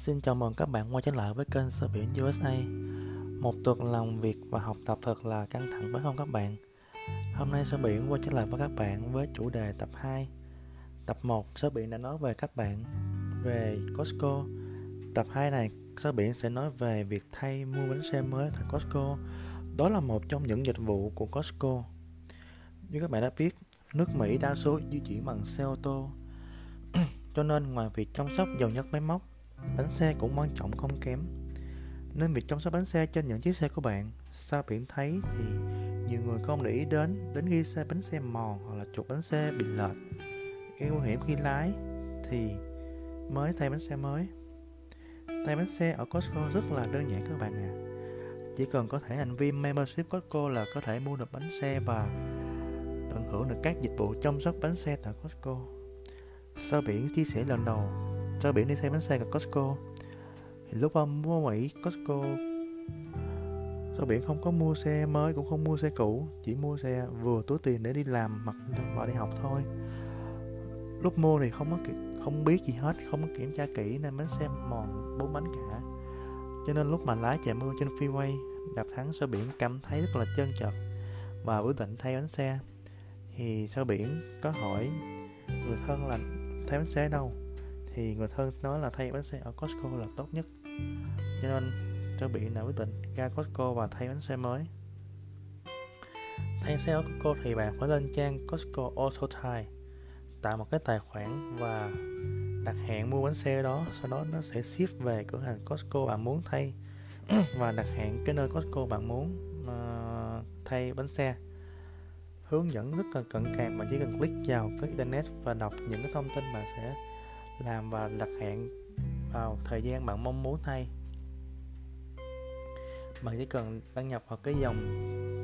Xin chào mừng các bạn quay trở lại với kênh Sơ Biển USA Một tuần làm việc và học tập thật là căng thẳng phải không các bạn? Hôm nay Sơ Biển quay trở lại với các bạn với chủ đề tập 2 Tập 1 Sơ Biển đã nói về các bạn. Về Costco. Tập 2 này Sơ Biển sẽ nói về việc thay mua bánh xe mới tại Costco. Đó là một trong những dịch vụ của Costco. Như các bạn đã biết, nước Mỹ đa số di chuyển bằng xe ô tô. Cho nên ngoài việc chăm sóc dầu nhất máy móc bánh xe cũng quan trọng không kém. Nên việc chăm sóc bánh xe trên những chiếc xe của bạn sao biển thấy thì nhiều người không để ý đến đến khi xe bánh xe mòn hoặc là chuột bánh xe bị lệch. Gây nguy hiểm khi lái thì mới thay bánh xe mới. Thay bánh xe ở Costco rất là đơn giản các bạn à chỉ cần có thể hành vi membership Costco là có thể mua được bánh xe và tận hưởng được các dịch vụ chăm sóc bánh xe tại Costco. Sao biển chia sẻ lần đầu. Sao biển đi xe bánh xe gặp Costco. Thì lúc ông mua Mỹ Costco, Sao biển không có mua xe mới, cũng không mua xe cũ, Chỉ mua xe vừa túi tiền để đi làm hoặc và đi học thôi. Lúc mua thì không có không biết gì hết, Không có kiểm tra kỹ nên bánh xe mòn bốn bánh cả. Cho nên lúc mà lái chạy mưa trên freeway, Đạp thắng sao biển cảm thấy rất là trơn trượt Và quyết định thay bánh xe. Thì sao biển có hỏi người thân là thay bánh xe đâu? Thì người thân nói là thay bánh xe ở Costco là tốt nhất. Cho nên cho bị nào quyết định ra Costco và thay bánh xe mới. Thay xe ở Costco thì bạn phải lên trang Costco Auto Tire tạo một cái tài khoản và đặt hẹn mua bánh xe đó sau đó nó sẽ ship về cửa hàng Costco bạn muốn thay. Và đặt hẹn cái nơi Costco bạn muốn uh, thay bánh xe. Hướng dẫn rất là cận kề mà chỉ cần click vào cái internet và đọc những cái thông tin bạn sẽ làm và đặt hẹn vào thời gian bạn mong muốn thay bạn chỉ cần đăng nhập vào cái dòng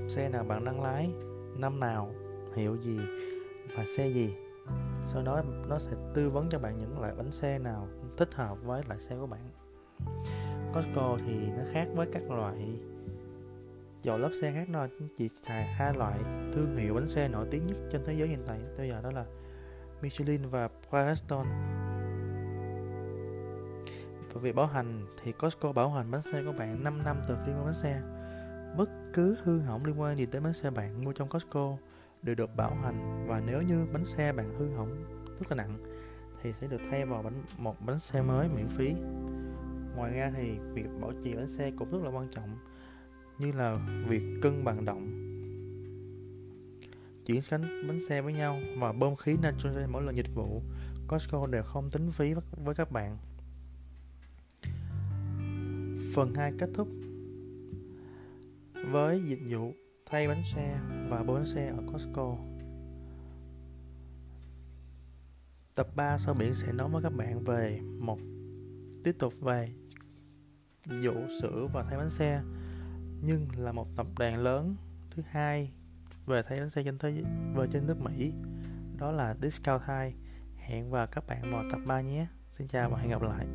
xe nào bạn đang lái, năm nào, hiệu gì và xe gì. Sau đó nó sẽ tư vấn cho bạn những loại bánh xe nào thích hợp với loại xe của bạn. Costco thì nó khác với các loại dầu lốp xe khác nó chỉ xài hai loại thương hiệu bánh xe nổi tiếng nhất trên thế giới hiện tại. Bây giờ đó là Michelin và Firestone và việc bảo hành thì Costco bảo hành bánh xe của bạn 5 năm từ khi mua bánh xe. Bất cứ hư hỏng liên quan gì tới bánh xe bạn mua trong Costco đều được bảo hành và nếu như bánh xe bạn hư hỏng rất là nặng thì sẽ được thay vào bánh, một bánh xe mới miễn phí. Ngoài ra thì việc bảo trì bánh xe cũng rất là quan trọng, như là việc cân bằng động, chuyển sánh bánh xe với nhau và bơm khí nitrogen mỗi lần dịch vụ. Costco đều không tính phí với các bạn phần 2 kết thúc. Với dịch vụ thay bánh xe và bơm bánh xe ở Costco. Tập 3 sau biển sẽ nói với các bạn về một, tiếp tục về vụ sửa và thay bánh xe, nhưng là một tập đoàn lớn. Thứ hai, về thay bánh xe trên thế, về trên nước Mỹ, đó là Discount Thai. Hẹn vào các bạn vào tập 3 nhé. Xin chào và hẹn gặp lại.